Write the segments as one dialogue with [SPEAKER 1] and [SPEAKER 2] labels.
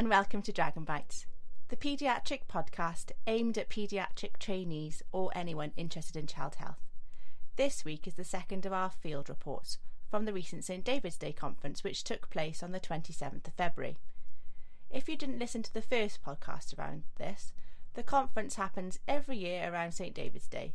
[SPEAKER 1] and welcome to Dragon Bites, the paediatric podcast aimed at paediatric trainees or anyone interested in child health. This week is the second of our field reports from the recent St David's Day conference, which took place on the 27th of February. If you didn't listen to the first podcast around this, the conference happens every year around St David's Day.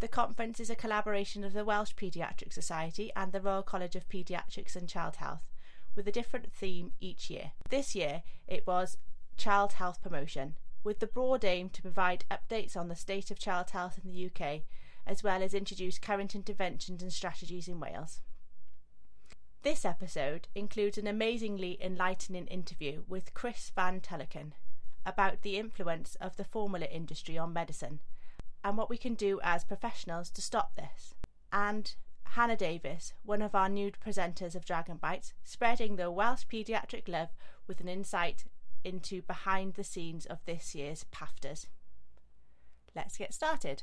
[SPEAKER 1] The conference is a collaboration of the Welsh Paediatric Society and the Royal College of Paediatrics and Child Health, with a different theme each year. This year it was Child Health Promotion, with the broad aim to provide updates on the state of child health in the UK, as well as introduce current interventions and strategies in Wales. This episode includes an amazingly enlightening interview with Chris Van Tulleken about the influence of the formula industry on medicine and what we can do as professionals to stop this. And Hannah Davis, one of our new presenters of Dragon Bites, spreading the Welsh paediatric love with an insight into behind the scenes of this year's PAFTAs. Let's get started.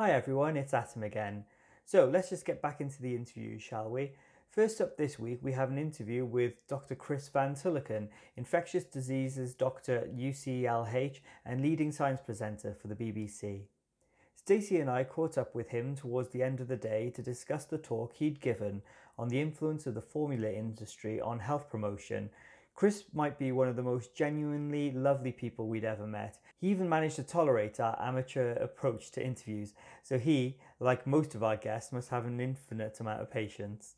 [SPEAKER 2] Hi everyone, it's Atom again. So let's just get back into the interview, shall we? First up this week, we have an interview with Dr. Chris Van Tulleken, infectious diseases doctor at UCLH and leading science presenter for the BBC. Stacey and I caught up with him towards the end of the day to discuss the talk he'd given on the influence of the formula industry on health promotion Chris might be one of the most genuinely lovely people we'd ever met. He even managed to tolerate our amateur approach to interviews, so he, like most of our guests, must have an infinite amount of patience.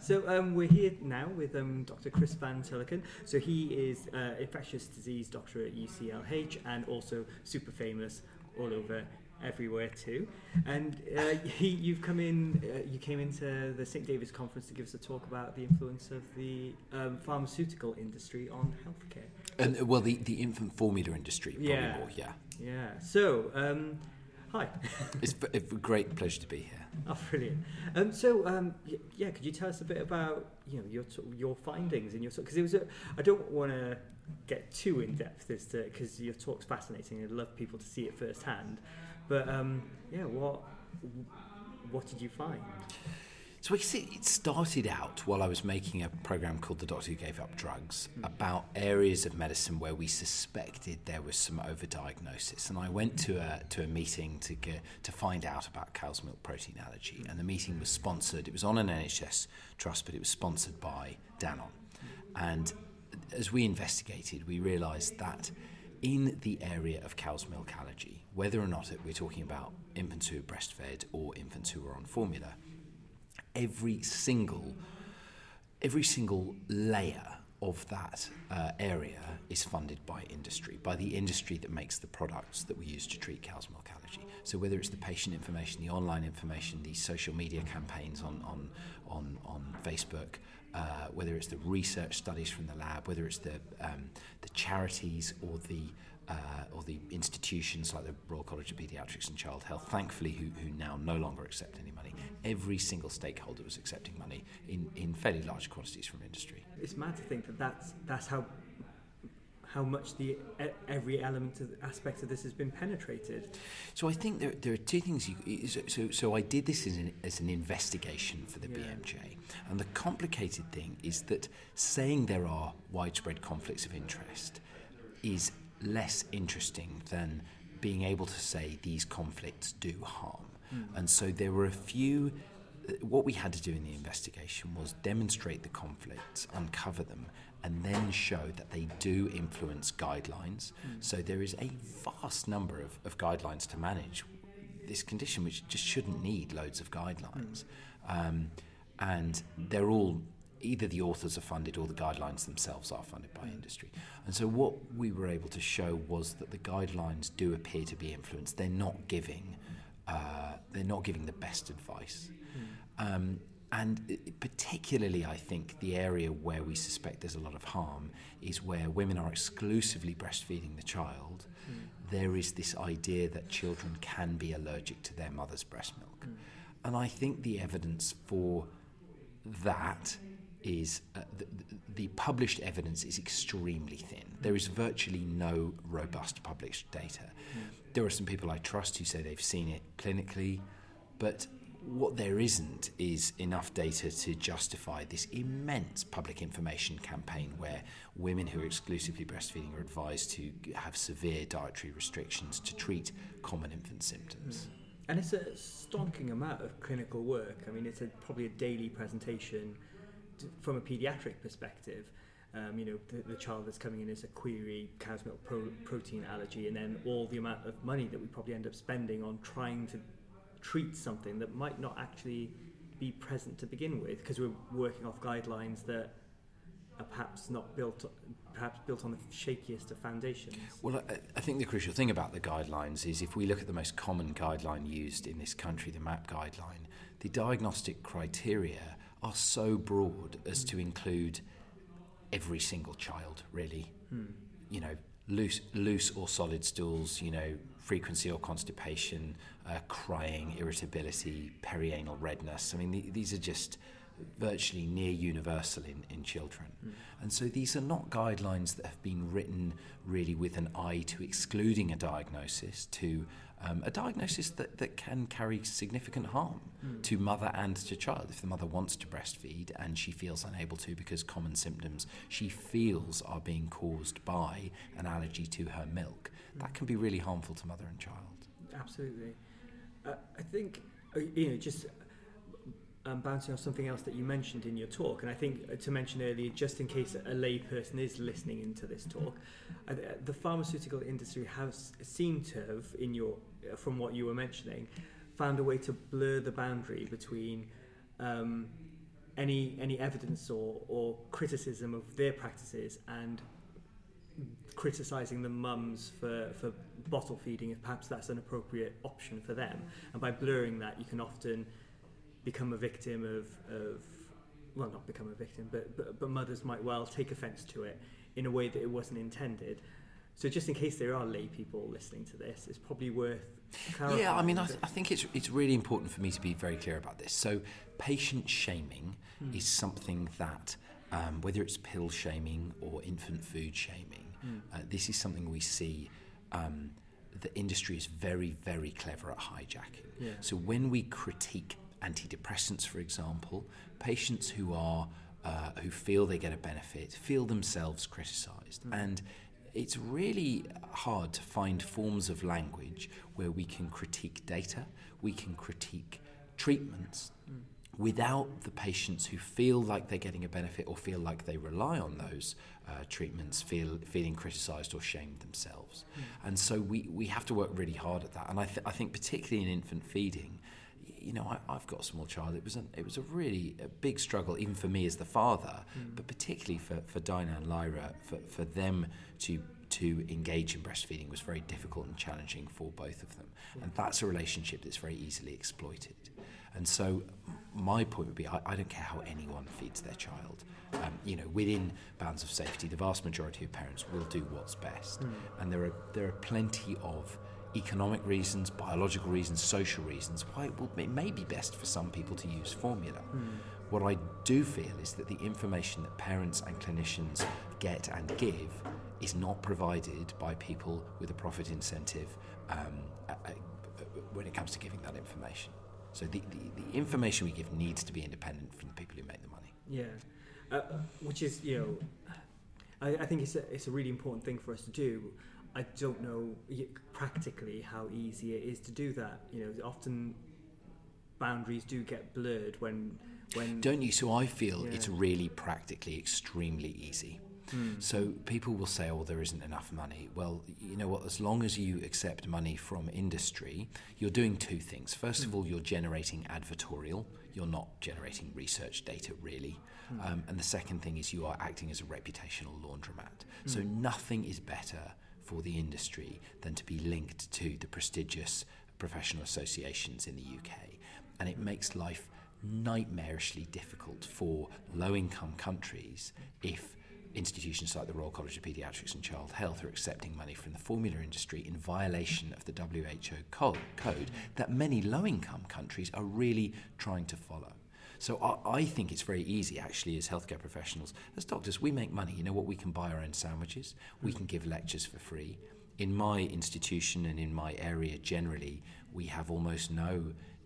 [SPEAKER 2] So um, we're here now with um, Dr. Chris Van Tulleken. So he is uh, infectious disease doctor at UCLH and also super famous all over everywhere too. And uh, he, you've come in, uh, you came into the St. David's conference to give us a talk about the influence of the um, pharmaceutical industry on healthcare.
[SPEAKER 3] And uh, well, the, the infant formula industry, probably
[SPEAKER 2] Yeah.
[SPEAKER 3] more, yeah.
[SPEAKER 2] Yeah. So, um, hi.
[SPEAKER 3] It's a it's a great pleasure to be here.
[SPEAKER 2] oh, brilliant. Um, so, um, yeah, could you tell us a bit about you know your your findings and your because it was a, I don't want to get too in depth as to because your talk's fascinating. I'd love people to see it firsthand. But um, yeah, what what did you find?
[SPEAKER 3] So it, started out while I was making a program called The Doctor Who Gave Up Drugs about areas of medicine where we suspected there was some overdiagnosis. And I went to a, to a meeting to, get, to find out about cow's milk protein allergy. And the meeting was sponsored, it was on an NHS trust, but it was sponsored by Danone. And as we investigated, we realised that in the area of cow's milk allergy, whether or not we're talking about infants who are breastfed or infants who are on formula, every single every single layer of that uh, area is funded by industry, by the industry that makes the products that we use to treat cow's milk allergy. So whether it's the patient information, the online information, the social media campaigns on on on, on Facebook, uh, whether it's the research studies from the lab, whether it's the um, the charities or the uh, or the institutions like the Royal College of Paediatrics and Child Health, thankfully, who, who now no longer accept any money. Every single stakeholder was accepting money in, in fairly large quantities from industry.
[SPEAKER 2] It's mad to think that that's that's how how much the every element of aspect of this has been penetrated.
[SPEAKER 3] So I think there, there are two things. You, so, so, so I did this as an, as an investigation for the
[SPEAKER 2] Yeah.
[SPEAKER 3] BMJ, and the complicated thing is that saying there are widespread conflicts of interest is less interesting than being able to say these conflicts do harm. Hmm. And so there were a few. What we had to do in the investigation was demonstrate the conflicts, uncover them, and then show that they do influence guidelines. Hmm. So there is a vast number of, of guidelines to manage this condition, which just shouldn't need loads of guidelines. Hmm. Um, and they're all either the authors are funded or the guidelines themselves are funded by hmm. industry. And so what we were able to show was that the guidelines do appear to be influenced. They're not giving, uh, they're not giving the best advice. Um, and particularly, I think the area where we suspect there's a lot of harm is where women are exclusively breastfeeding the child. There is this idea that children can be allergic to their mother's breast milk. And I think the evidence for that is uh, the, the published evidence is extremely thin. There is virtually no robust published data. There are some people I trust who say they've seen it clinically, but what there isn't is enough data to justify this immense public information campaign where women who are exclusively breastfeeding are advised to have severe dietary restrictions to treat common infant symptoms.
[SPEAKER 2] And it's a stonking amount of clinical work. I mean, it's a, probably a daily presentation from a pediatric perspective. Um, you know, the, the, child that's coming in is a query, cow's milk pro- protein allergy, and then all the amount of money that we probably end up spending on trying to treat something that might not actually be present to begin with because we're working off guidelines that are perhaps not built perhaps built on the shakiest of foundations.
[SPEAKER 3] Well, I, I think the crucial thing about the guidelines is if we look at the most common guideline used in this country, the MAP guideline, the diagnostic criteria are so broad as to include every single child, really. Hmm. You know, loose, loose or solid stools, you know, frequency or constipation, uh, crying, irritability, perianal redness. I mean, the, these are just virtually near universal in, in children. Mm. And so these are not guidelines that have been written really with an eye to excluding a diagnosis, to um, a diagnosis that, that can carry significant harm mm. to mother and to child. If the mother wants to breastfeed and she feels unable to because common symptoms she feels are being caused by an allergy to her milk, mm. that can be really harmful to mother and child.
[SPEAKER 2] Absolutely. Uh, I think, uh, you know, just um, bouncing off something else that you mentioned in your talk, and I think uh, to mention earlier, just in case a layperson is listening into this talk, uh, the pharmaceutical industry has seemed to have, in your, from what you were mentioning, found a way to blur the boundary between um, any any evidence or, or criticism of their practices and criticizing the mums for, for bottle feeding if perhaps that's an appropriate option for them and by blurring that you can often become a victim of, of well, not become a victim, but, but, but mothers might well take offence to it in a way that it wasn't intended. So just in case there are lay people listening to this, it's probably worth clarifying.
[SPEAKER 3] Yeah, I mean, I, th- I think it's it's really important for me to be very clear about this. So patient shaming mm. is something that, um, whether it's pill shaming or infant food shaming, mm. uh, this is something we see. Um, the industry is very, very clever at hijacking. Yeah. So when we critique antidepressants, for example, patients who are uh, who feel they get a benefit feel themselves criticised, mm. and it's really hard to find forms of language where we can critique data, we can critique treatments. Mm. Without the patients who feel like they're getting a benefit or feel like they rely on those uh, treatments feel, feeling criticised or shamed themselves. Mm. And so we, we have to work really hard at that. And I, th- I think, particularly in infant feeding, you know, I, have got a small child. It was a, it was a really a big struggle, even for me as the father, mm. but particularly for, for Dinah and Lyra, for, for them to to engage in breastfeeding was very difficult and challenging for both of them. Yeah. And that's a relationship that's very easily exploited. And so, my point would be I, I don't care how anyone feeds their child. Um, you know, within bounds of safety, the vast majority of parents will do what's best. Mm. And there are, there are plenty of economic reasons, biological reasons, social reasons, why it, will, it may be best for some people to use formula. Mm. What I do feel is that the information that parents and clinicians get and give is not provided by people with a profit incentive um, uh, uh, when it comes to giving that information. So the, the, the, information we give needs to be independent from the people who make the money.
[SPEAKER 2] Yeah, uh, uh which is, you know, I, I think it's a, it's a really important thing for us to do. I don't know practically how easy it is to do that. You know, often boundaries do get blurred when when.
[SPEAKER 3] Don't you? So I feel yeah. it's really practically extremely easy. Hmm. So people will say, "Oh, there isn't enough money." Well, you know what? As long as you accept money from industry, you're doing two things. First of hmm. all, you're generating advertorial. You're not generating research data, really. Hmm. Um, and the second thing is you are acting as a reputational laundromat. So nothing is better for the industry than to be linked to the prestigious professional associations in the UK. And it makes life nightmarishly difficult for low income countries if institutions like the Royal College of Paediatrics and Child Health are accepting money from the formula industry in violation of the WHO code that many low income countries are really trying to follow. So I, I think it's very easy, actually, as healthcare professionals, as doctors, we make money. You know what? We can buy our own sandwiches, we can give lectures for free. In my institution and in my area generally, we have almost no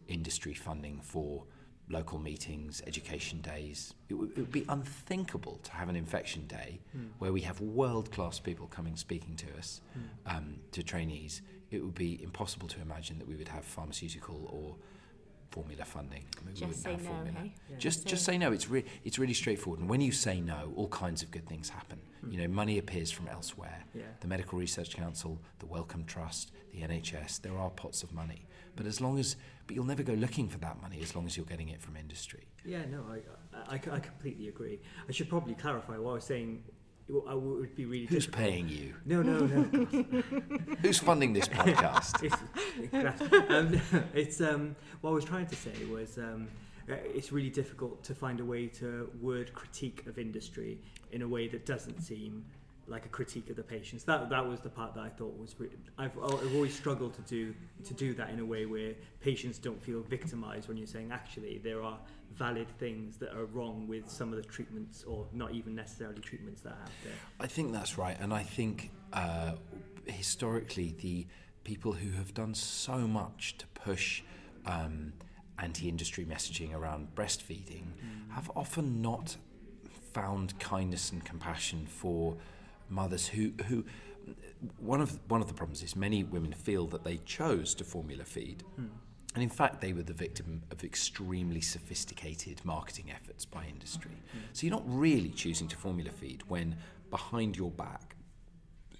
[SPEAKER 3] industry funding for local meetings, education days. It would, it would be unthinkable to have an infection day
[SPEAKER 2] Mm.
[SPEAKER 3] where we have world class people coming speaking to us,
[SPEAKER 2] Mm.
[SPEAKER 3] um, to trainees. It would be impossible to imagine that we would have pharmaceutical or formula funding. I mean, we
[SPEAKER 1] Just say no,
[SPEAKER 3] formula.
[SPEAKER 1] hey?
[SPEAKER 2] Yeah.
[SPEAKER 3] Just,
[SPEAKER 1] Say-
[SPEAKER 3] just say no. It's, re- it's really straightforward. And when you say no, all kinds of good things happen.
[SPEAKER 2] Mm.
[SPEAKER 3] You know, money appears from elsewhere.
[SPEAKER 2] Yeah.
[SPEAKER 3] The Medical Research Council, the Wellcome Trust, the NHS, there are pots of money. But as long as, but you'll never go looking for that money as long as you're getting it from industry.
[SPEAKER 2] Yeah, no, I, I, I completely agree. I should probably clarify what I was saying. I would be really
[SPEAKER 3] Who's
[SPEAKER 2] difficult.
[SPEAKER 3] paying you?
[SPEAKER 2] No, no, no.
[SPEAKER 3] Who's funding this podcast?
[SPEAKER 2] it's, it's, um, it's um, what I was trying to say was um, uh, it's really difficult to find a way to word critique of industry in a way that doesn't seem like a critique of the patients. That that was the part that I thought was. Re- I've I've always struggled to do to do that in a way where patients don't feel victimized when you're saying actually there are valid things that are wrong with some of the treatments or not even necessarily treatments that are out there.
[SPEAKER 3] I think that's right, and I think uh, historically the people who have done so much to push um, anti-industry messaging around breastfeeding mm. have often not found kindness and compassion for mothers who who one of one of the problems is many women feel that they chose to formula feed. Hmm. And in fact, they were the victim of extremely sophisticated marketing efforts by industry. Hmm. So you're not really choosing to formula feed when behind your back,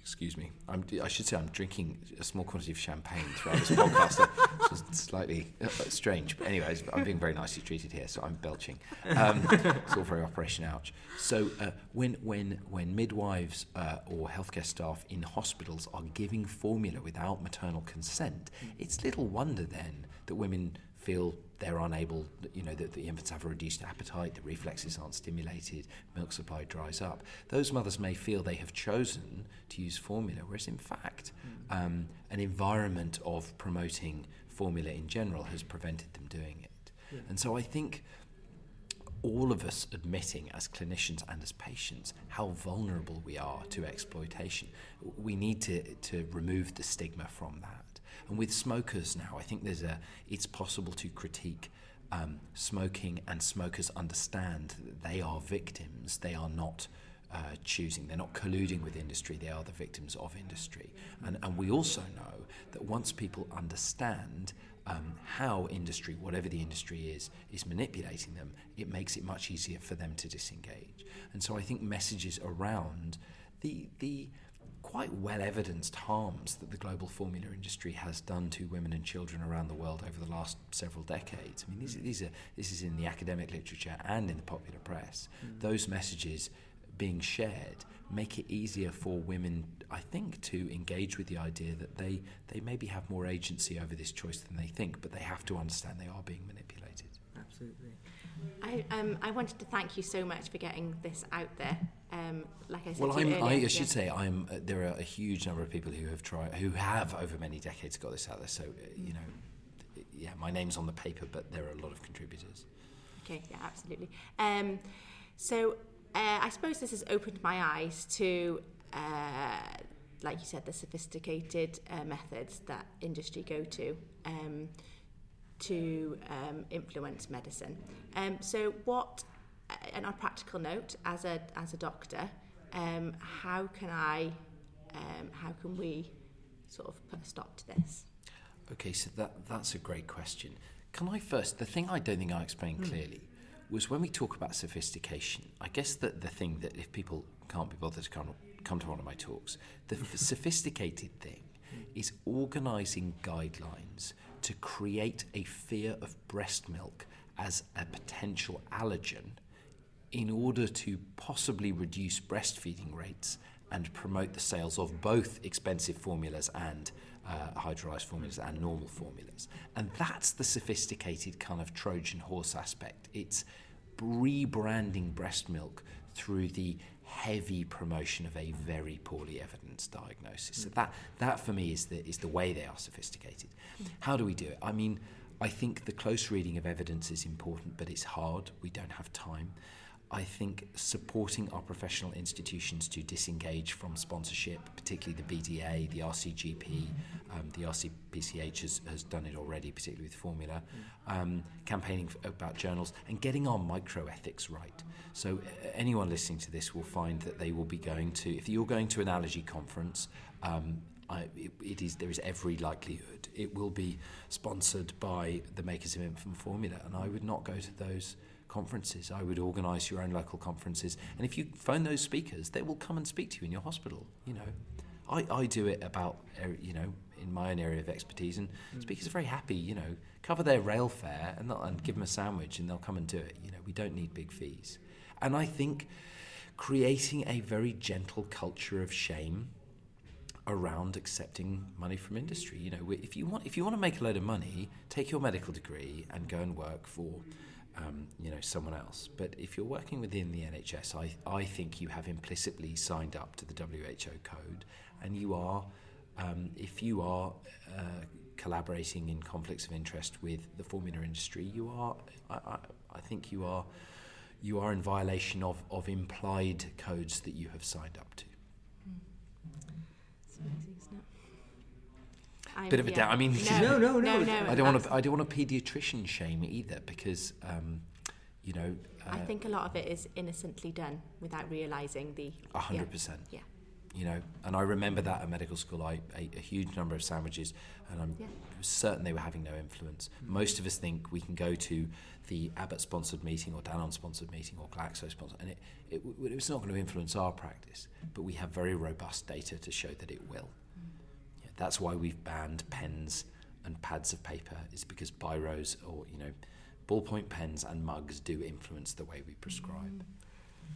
[SPEAKER 3] excuse me, I'm, I should say I'm drinking a small quantity of champagne throughout this podcast, which is slightly uh, strange. But anyways, I'm being very nicely treated here, so I'm belching. Um, it's all very Operation Ouch. So uh, when, when, when midwives uh, or healthcare staff in hospitals are giving formula without maternal consent, it's little wonder then that women feel they're unable, you know, that the infants have a reduced appetite, the reflexes aren't stimulated, milk supply dries up. Those mothers may feel they have chosen to use formula, whereas in fact, um, an environment of promoting formula in general has prevented them doing it.
[SPEAKER 2] Yeah.
[SPEAKER 3] And so I think all of us admitting as clinicians and as patients how vulnerable we are to exploitation. We need to, to remove the stigma from that. And with smokers now, I think there's a it's possible to critique um, smoking and smokers understand that they are victims. They are not uh, choosing. They're not colluding with industry. They are the victims of industry. And, and we also know that once people understand um, how industry, whatever the industry is, is manipulating them, it makes it much easier for them to disengage. And so I think messages around the the quite well evidenced harms that the global formula industry has done to women and children around the world over the last several decades. I mean, these, are- these are this is in the academic literature and in the popular press. Those messages being shared make it easier for women, I think, to engage with the idea that they they maybe have more agency over this choice than they think, but they have to understand they are being manipulated.
[SPEAKER 2] Absolutely.
[SPEAKER 1] I, um, I wanted to thank you so much for getting this out there. Um, like I said
[SPEAKER 3] Well, I'm, I
[SPEAKER 1] earlier,
[SPEAKER 3] should
[SPEAKER 1] yeah.
[SPEAKER 3] say I'm. Uh, there are a huge number of people who have tried, who have over many decades got this out there. So uh, you know, yeah, my name's on the paper, but there are a lot of contributors.
[SPEAKER 1] Okay, yeah, absolutely. Um, so uh, I suppose this has opened my eyes to, uh, like you said, the sophisticated uh, methods that industry go to um, to um, influence medicine. Um, so what, and on a practical note, as a as a doctor, um, how can I, um, how can we, sort of put a stop to this?
[SPEAKER 3] Okay, so that that's a great question. Can I first? The thing I don't think I explained clearly was when we talk about sophistication. I guess that the thing that if people can't be bothered to come come to one of my talks, the sophisticated thing is organising guidelines to create a fear of breast milk as a potential allergen in order to possibly reduce breastfeeding rates and promote the sales of both expensive formulas and uh, hydrolyzed formulas and normal formulas. And that's the sophisticated kind of Trojan horse aspect. It's rebranding breast milk through the heavy promotion of a very poorly evidenced diagnosis. So that that for me is the is the way they are sophisticated. How do we do it? I mean, I think the close reading of evidence is important, but it's hard. We don't have time. I think supporting our professional institutions to disengage from sponsorship, particularly the BDA, the RCGP, um, the RCPCH has, has done it already, particularly with formula, um, campaigning f- about journals, and getting our microethics right. So, uh, anyone listening to this will find that they will be going to, if you're going to an allergy conference, um, I, it, it is there is every likelihood it will be sponsored by the makers of infant formula, and I would not go to those conferences. I would organise your own local conferences, and if you phone those speakers, they will come and speak to you in your hospital. You know, I, I do it about uh, you know in my own area of expertise, and mm. speakers are very happy. You know, cover their rail fare and, and give them a sandwich, and they'll come and do it. You know, we don't need big fees, and I think creating a very gentle culture of shame around accepting money from industry. You know, if you want if you want to make a load of money, take your medical degree and go and work for um, you know someone else. But if you're working within the NHS, I I think you have implicitly signed up to the WHO code, and you are um, if you are uh, collaborating in conflicts of interest with the formula industry, you are I, I, I think you are you are in violation of, of implied codes that you have signed up to.
[SPEAKER 1] I'm,
[SPEAKER 3] Bit of a
[SPEAKER 1] yeah.
[SPEAKER 3] doubt. I mean,
[SPEAKER 2] No, no, no.
[SPEAKER 1] no, no
[SPEAKER 3] I don't want to. I don't want a paediatrician shame either because, um, you know, uh,
[SPEAKER 1] I think a lot of it is innocently done without realising the.
[SPEAKER 3] a hundred percent.
[SPEAKER 1] Yeah.
[SPEAKER 3] You know, and I remember that at medical school, I ate a huge number of sandwiches, and I'm
[SPEAKER 1] Yeah.
[SPEAKER 3] certain they were having no influence. Most of us think we can go to the Abbott-sponsored meeting or Danone-sponsored meeting or Glaxo-sponsored, and it, it w- it's not going to influence our practice. But we have very robust data to show that it will. Yeah, that's why we've banned pens and pads of paper. Is because biros or you know, ballpoint pens and mugs do influence the way we prescribe.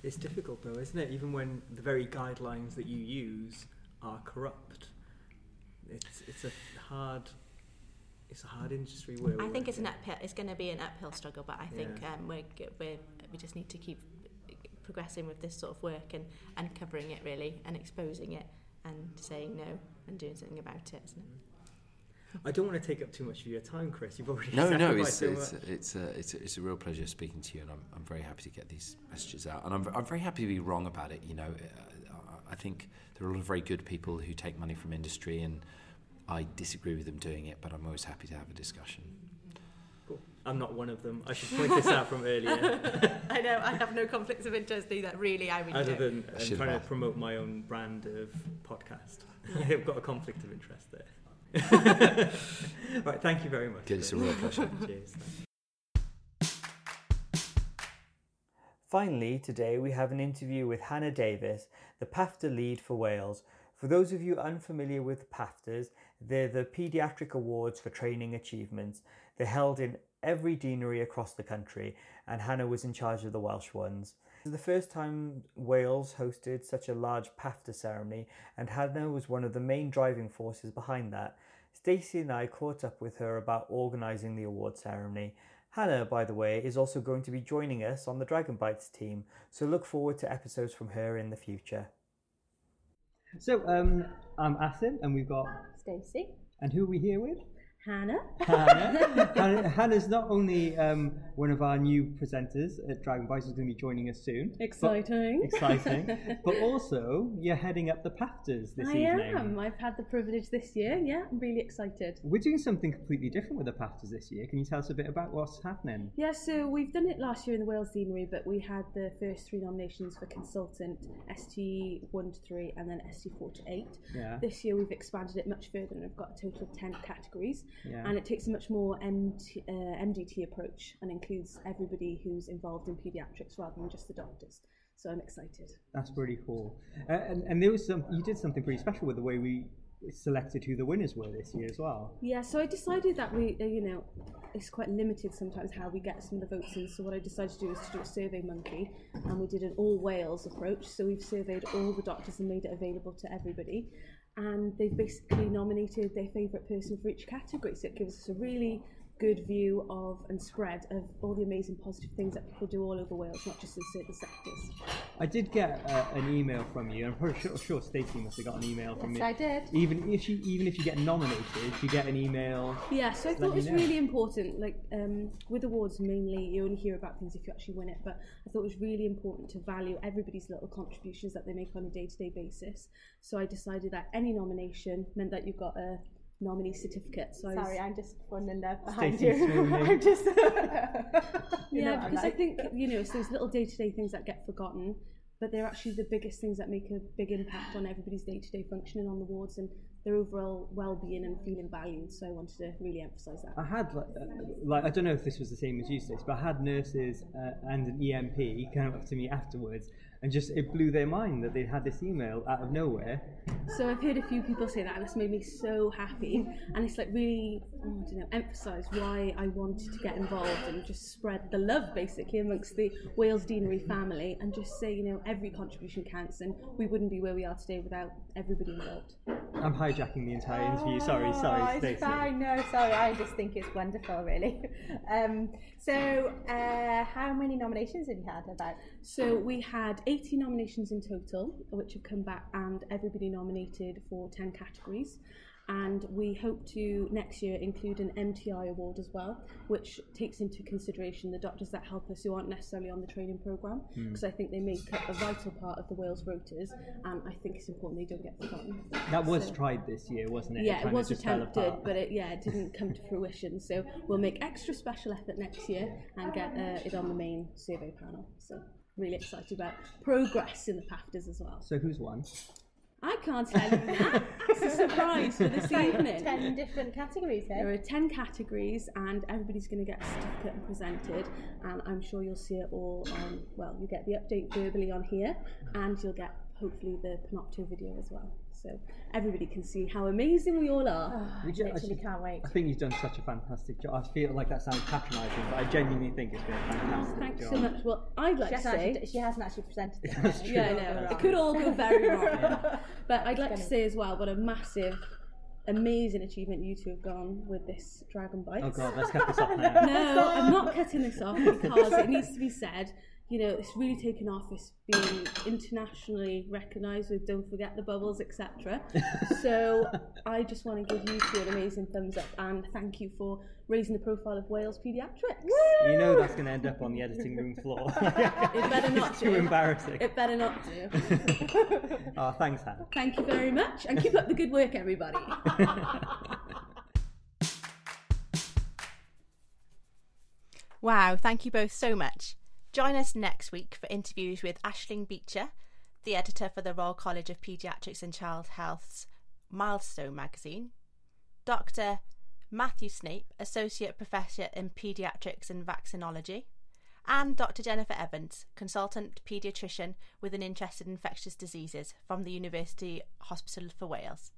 [SPEAKER 2] It's difficult though, isn't it? Even when the very guidelines that you use are corrupt. It's it's a hard it's a hard industry where
[SPEAKER 1] I
[SPEAKER 2] we're
[SPEAKER 1] think it's an
[SPEAKER 2] working.
[SPEAKER 1] uphill. It's going to be an uphill struggle, but I think
[SPEAKER 2] Yeah.
[SPEAKER 1] um, we're, we're we just need to keep progressing with this sort of work and and covering it really and exposing it and saying no and doing something about it, isn't it?
[SPEAKER 2] I don't want to take up too much of your time, Chris. You've already
[SPEAKER 3] No, no, it's
[SPEAKER 2] so
[SPEAKER 3] it's, it's, a, it's, a, it's a real pleasure speaking to you, and I'm, I'm very happy to get these messages out. And I'm, I'm very happy to be wrong about it. You know, uh, I think there are a lot of very good people who take money from industry, and I disagree with them doing it, but I'm always happy to have a discussion.
[SPEAKER 2] Cool. I'm not one of them. I should point this out from earlier.
[SPEAKER 1] I know I have no conflicts of interest either. Really, I really
[SPEAKER 2] Other
[SPEAKER 1] don't.
[SPEAKER 2] than um,
[SPEAKER 3] Should
[SPEAKER 2] trying to promote my own brand of podcast, I've got a conflict of interest there. right, thank you very much.
[SPEAKER 3] Good, it's a real pleasure.
[SPEAKER 2] Cheers.
[SPEAKER 4] Finally, today we have an interview with Hannah Davis, the PAFTA lead for Wales. For those of you unfamiliar with PAFTAs, they're the Paediatric Awards for Training Achievements. They're held in every deanery across the country, and Hannah was in charge of the Welsh ones. This is the first time Wales hosted such a large PAFTA ceremony, and Hannah was one of the main driving forces behind that. Stacey and I caught up with her about organising the award ceremony. Hannah, by the way, is also going to be joining us on the Dragon Bites team, so look forward to episodes from her in the future.
[SPEAKER 2] So, um, I'm Asim, and we've got.
[SPEAKER 5] Stacey,
[SPEAKER 2] And who are we here with?
[SPEAKER 5] Hannah.
[SPEAKER 2] Hannah. Hannah Hannah's not only um, one of our new presenters at Dragon Bites, who's going to be joining us soon. but-
[SPEAKER 5] Exciting.
[SPEAKER 2] exciting. but also, you're heading up the PAFTAs this year.
[SPEAKER 5] I
[SPEAKER 2] evening.
[SPEAKER 5] am. I've had the privilege this year. Yeah, I'm really excited.
[SPEAKER 2] We're doing something completely different with the PAFTAs this year. Can you tell us a bit about what's happening?
[SPEAKER 5] Yeah, so we've done it last year in the Wales Deanery, but we had the first three nominations for consultant ST 1 to 3 and then ST 4 to 8.
[SPEAKER 2] Yeah.
[SPEAKER 5] This year we've expanded it much further and we've got a total of 10 categories.
[SPEAKER 2] Yeah.
[SPEAKER 5] And it takes a much more MT, uh, MDT approach and includes everybody who's involved in paediatrics rather than just the doctors. So I'm excited.
[SPEAKER 2] That's pretty cool. Uh, and, and there was some, you did something pretty special with the way we selected who the winners were this year as well.
[SPEAKER 5] Yeah, so I decided that we, uh, you know, it's quite limited sometimes how we get some of the votes in. So what I decided to do is to do a survey monkey, and we did an all Wales approach. So we've surveyed all the doctors and made it available to everybody, and they've basically nominated their favourite person for each category. So it gives us a really good view of and spread of all the amazing positive things that people do all over Wales, not just in certain sectors.
[SPEAKER 2] I did get uh, an email from you. I'm pretty sure, sure Stacey must have got an email from
[SPEAKER 1] Yes,
[SPEAKER 2] you.
[SPEAKER 1] I did.
[SPEAKER 2] Even if you even if you get nominated, you get an email.
[SPEAKER 5] Yeah, so I thought it was
[SPEAKER 2] know.
[SPEAKER 5] really important. Like um, with awards, mainly you only hear about things if you actually win it. But I thought it was really important to value everybody's little contributions that they make on a day-to-day basis. So I decided that any nomination meant that you got a nominee certificate. So
[SPEAKER 1] Sorry, I'm just running there behind
[SPEAKER 2] Stacey's
[SPEAKER 1] you. I'm just. You
[SPEAKER 5] yeah, because
[SPEAKER 1] like.
[SPEAKER 5] I think you know it's those little day-to-day things that get forgotten, but they're actually the biggest things that make a big impact on everybody's day-to-day functioning on the wards and their overall well-being and feeling valued. So I wanted to really emphasise that.
[SPEAKER 2] I had like, uh, like I don't know if this was the same as you, Stacey, but I had nurses uh, and an EMP come up to me afterwards, and just it blew their mind that they'd had this email out of nowhere.
[SPEAKER 5] So I've heard a few people say that, and it's made me so happy. And it's like really, oh, I don't know, emphasise why I wanted to get involved and just spread the love basically amongst the Wales Deanery family, and just say, you know, every contribution counts, and we wouldn't be where we are today without everybody involved.
[SPEAKER 2] I'm hijacking the entire interview. Sorry,
[SPEAKER 1] Oh,
[SPEAKER 2] sorry,
[SPEAKER 1] it's
[SPEAKER 2] Stacey.
[SPEAKER 1] fine. No, sorry. I just think it's wonderful, really. Um, so, uh, how many nominations have you had? About
[SPEAKER 5] So we had 80 nominations in total, which have come back, and everybody nominated for 10 categories. And we hope to next year include an MTI award as well, which takes into consideration the doctors that help us who aren't necessarily on the training programme, because I think they make up a vital part of the Wales rotas, and I think it's important they don't get forgotten.
[SPEAKER 2] That was
[SPEAKER 5] So-
[SPEAKER 2] tried this year, wasn't it?
[SPEAKER 5] yeah, it was attempted, but it, yeah, it didn't come to fruition. So we'll make extra special effort next year and get uh, it on the main survey panel. So really excited about progress in the PAFTAs as well.
[SPEAKER 2] So who's won?
[SPEAKER 5] I can't tell you that. It's a surprise for this evening.
[SPEAKER 1] ten different categories
[SPEAKER 5] There are 10 categories and everybody's going to get a certificate and presented and I'm sure you'll see it all on, well, you get the update verbally on here and you'll get hopefully the Panopto video as well. So everybody can see how amazing we all are.
[SPEAKER 1] I
[SPEAKER 2] We ju-
[SPEAKER 1] literally
[SPEAKER 2] I-
[SPEAKER 1] can't wait.
[SPEAKER 2] I think you've done such a fantastic job. I feel like that sounds patronising, but I genuinely think it's been a fantastic
[SPEAKER 5] Thanks
[SPEAKER 2] job.
[SPEAKER 5] so much. Well, I'd like
[SPEAKER 1] She
[SPEAKER 5] to say...
[SPEAKER 1] actually, she hasn't actually presented it.
[SPEAKER 2] That's
[SPEAKER 1] yet.
[SPEAKER 2] true.
[SPEAKER 5] Yeah, I
[SPEAKER 1] It could
[SPEAKER 5] know.
[SPEAKER 1] go
[SPEAKER 5] It
[SPEAKER 1] wrong.
[SPEAKER 5] could all go very wrong. But I'd like to
[SPEAKER 1] Gonna-
[SPEAKER 5] say as well what a massive, amazing achievement you two have gone with this Dragon Bite.
[SPEAKER 2] Oh god, let's cut this off now.
[SPEAKER 5] No, I'm not cutting this off because it needs to be said. You know, it's really taken off. It's being internationally recognised with Don't Forget the Bubbles, etc. so I just want to give you two an amazing thumbs up and thank you for raising the profile of Wales paediatrics.
[SPEAKER 2] You know that's going to end up on the editing room floor.
[SPEAKER 5] It better not
[SPEAKER 2] it's too embarrassing.
[SPEAKER 5] It better not do.
[SPEAKER 2] oh, thanks, Hannah.
[SPEAKER 5] Thank you very much and keep up the good work, everybody.
[SPEAKER 1] Wow, thank you both so much. Join us next week for interviews with Ashling Beecher, the editor for the Royal College of Paediatrics and Child Health's Milestone magazine, Dr. Matthew Snape, Associate Professor in Paediatrics and Vaccinology, and Dr. Jennifer Evans, Consultant Paediatrician with an interest in infectious diseases from the University Hospital for Wales.